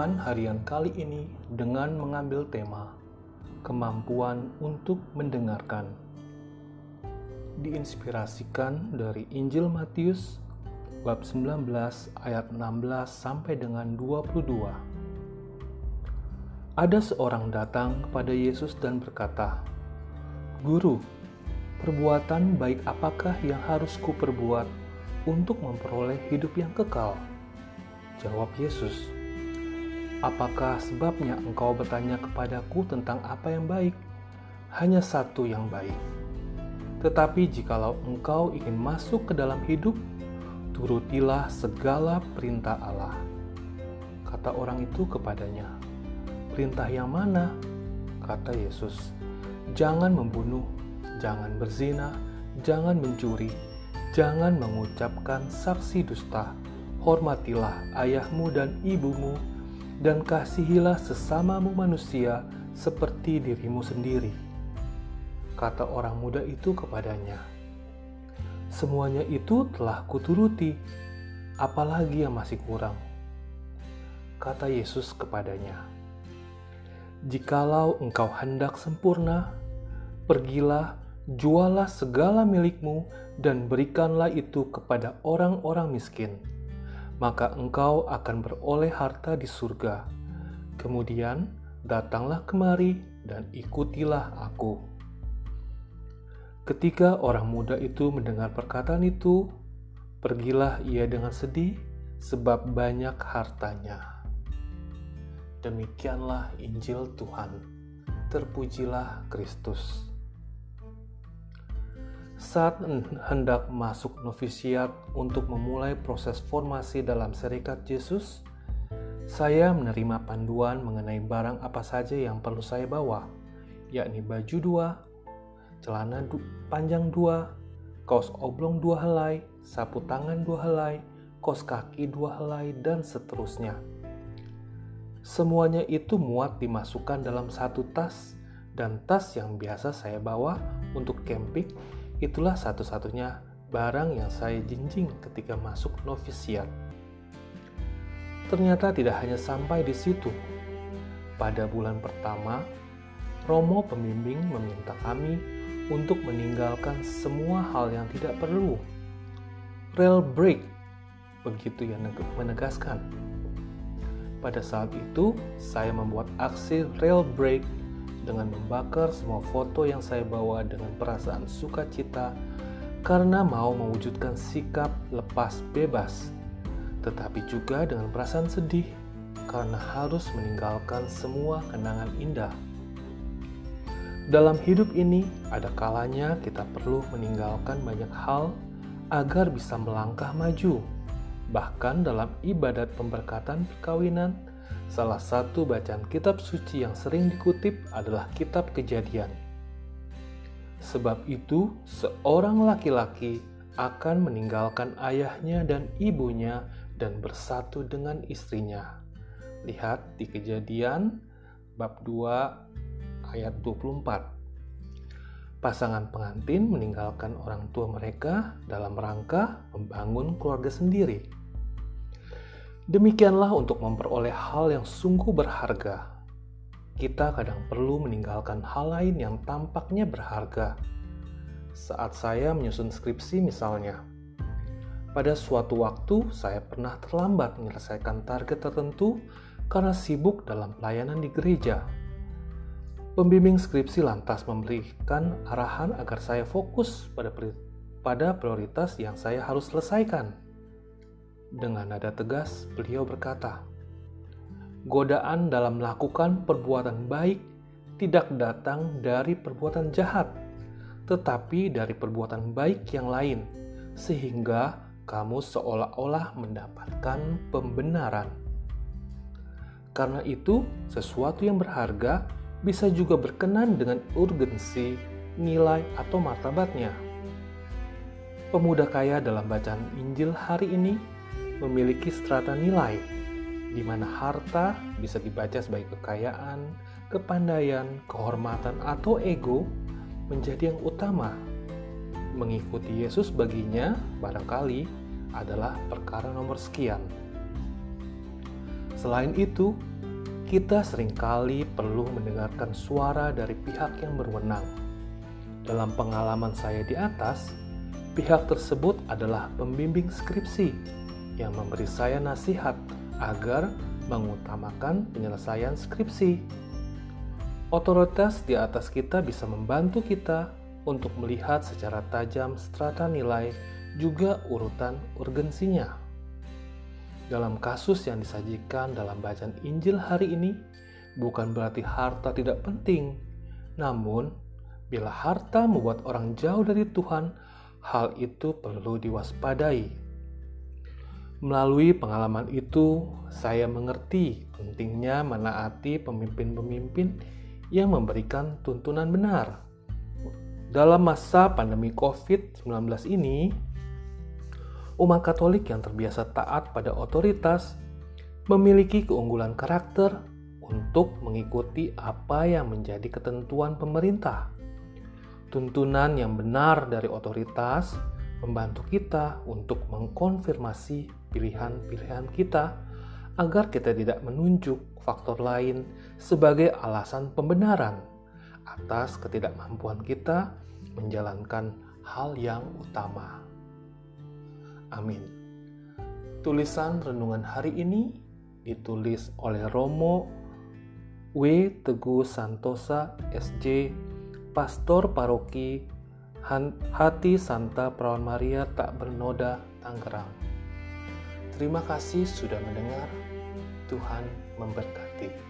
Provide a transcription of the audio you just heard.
Renungan harian kali ini dengan mengambil tema kemampuan untuk mendengarkan. Diinspirasikan dari Injil Matius bab 19 ayat 16 sampai dengan 22. Ada seorang datang kepada Yesus dan berkata, "Guru, perbuatan baik apakah yang harus kuperbuat untuk memperoleh hidup yang kekal?" Jawab Yesus, "Apakah sebabnya engkau bertanya kepadaku tentang apa yang baik? Hanya satu yang baik. Tetapi jikalau engkau ingin masuk ke dalam hidup, turutilah segala perintah Allah." Kata orang itu kepadanya, "Perintah yang mana?" Kata Yesus, "Jangan membunuh, jangan berzina, jangan mencuri, jangan mengucapkan saksi dusta." hormatilah ayahmu dan ibumu, dan kasihilah sesamamu manusia seperti dirimu sendiri. Kata orang muda itu kepadanya, "Semuanya itu telah kuturuti, apalagi yang masih kurang?" Kata Yesus kepadanya, "Jikalau engkau hendak sempurna, pergilah, jualah segala milikmu, dan berikanlah itu kepada orang-orang miskin." Maka engkau akan beroleh harta di surga. Kemudian datanglah kemari dan ikutilah aku. Ketika orang muda itu mendengar perkataan itu, pergilah ia dengan sedih sebab banyak hartanya. Demikianlah Injil Tuhan. Terpujilah Kristus. Saat hendak masuk novisiat untuk memulai proses formasi dalam serikat Yesus, saya menerima panduan mengenai barang apa saja yang perlu saya bawa, yakni baju dua, celana du panjang dua, kaos oblong dua helai, sapu tangan dua helai, kaos kaki dua helai, dan seterusnya. Semuanya itu muat dimasukkan dalam satu tas, dan tas yang biasa saya bawa untuk camping Itulah satu-satunya barang yang saya jinjing ketika masuk novisiat. Ternyata tidak hanya sampai di situ. Pada bulan pertama, Romo pembimbing meminta kami untuk meninggalkan semua hal yang tidak perlu. Rail break, begitu yang menegaskan. Pada saat itu, saya membuat aksi rail break dengan membakar semua foto yang saya bawa dengan perasaan sukacita karena mau mewujudkan sikap lepas bebas, tetapi juga dengan perasaan sedih karena harus meninggalkan semua kenangan indah. Dalam hidup ini, ada kalanya kita perlu meninggalkan banyak hal agar bisa melangkah maju. Bahkan dalam ibadat pemberkatan perkawinan, Salah satu bacaan kitab suci yang sering dikutip adalah kitab Kejadian. Sebab itu, seorang laki-laki akan meninggalkan ayahnya dan ibunya dan bersatu dengan istrinya. Lihat di Kejadian bab 2 ayat 24. Pasangan pengantin meninggalkan orang tua mereka dalam rangka membangun keluarga sendiri. Demikianlah untuk memperoleh hal yang sungguh berharga. Kita kadang perlu meninggalkan hal lain yang tampaknya berharga. Saat saya menyusun skripsi misalnya, pada suatu waktu saya pernah terlambat menyelesaikan target tertentu karena sibuk dalam pelayanan di gereja. Pembimbing skripsi lantas memberikan arahan agar saya fokus pada prioritas yang saya harus selesaikan. Dengan nada tegas, beliau berkata, "Godaan dalam melakukan perbuatan baik tidak datang dari perbuatan jahat, tetapi dari perbuatan baik yang lain, sehingga kamu seolah-olah mendapatkan pembenaran." Karena itu, sesuatu yang berharga bisa juga berkenan dengan urgensi, nilai, atau martabatnya. Pemuda kaya dalam bacaan Injil hari ini memiliki strata nilai, di mana harta bisa dibaca sebagai kekayaan, kepandaian, kehormatan, atau ego menjadi yang utama. Mengikuti Yesus baginya barangkali adalah perkara nomor sekian. Selain itu, kita sering kali perlu mendengarkan suara dari pihak yang berwenang. Dalam pengalaman saya di atas, pihak tersebut adalah pembimbing skripsi yang memberi saya nasihat agar mengutamakan penyelesaian skripsi. Otoritas di atas kita bisa membantu kita untuk melihat secara tajam strata nilai juga urutan urgensinya. Dalam kasus yang disajikan dalam bacaan Injil hari ini, bukan berarti harta tidak penting, namun bila harta membuat orang jauh dari Tuhan, hal itu perlu diwaspadai. Melalui pengalaman itu, saya mengerti pentingnya menaati pemimpin-pemimpin yang memberikan tuntunan benar. Dalam masa pandemi COVID-19 ini, umat Katolik yang terbiasa taat pada otoritas memiliki keunggulan karakter untuk mengikuti apa yang menjadi ketentuan pemerintah. Tuntunan yang benar dari otoritas membantu kita untuk mengkonfirmasi pilihan-pilihan kita agar kita tidak menunjuk faktor lain sebagai alasan pembenaran atas ketidakmampuan kita menjalankan hal yang utama. Amin. Tulisan renungan hari ini ditulis oleh Romo W. Teguh Santosa, SJ, Pastor Paroki Hati Santa Perawan Maria Tak Bernoda, Tangerang. Terima kasih sudah mendengar. Tuhan memberkati.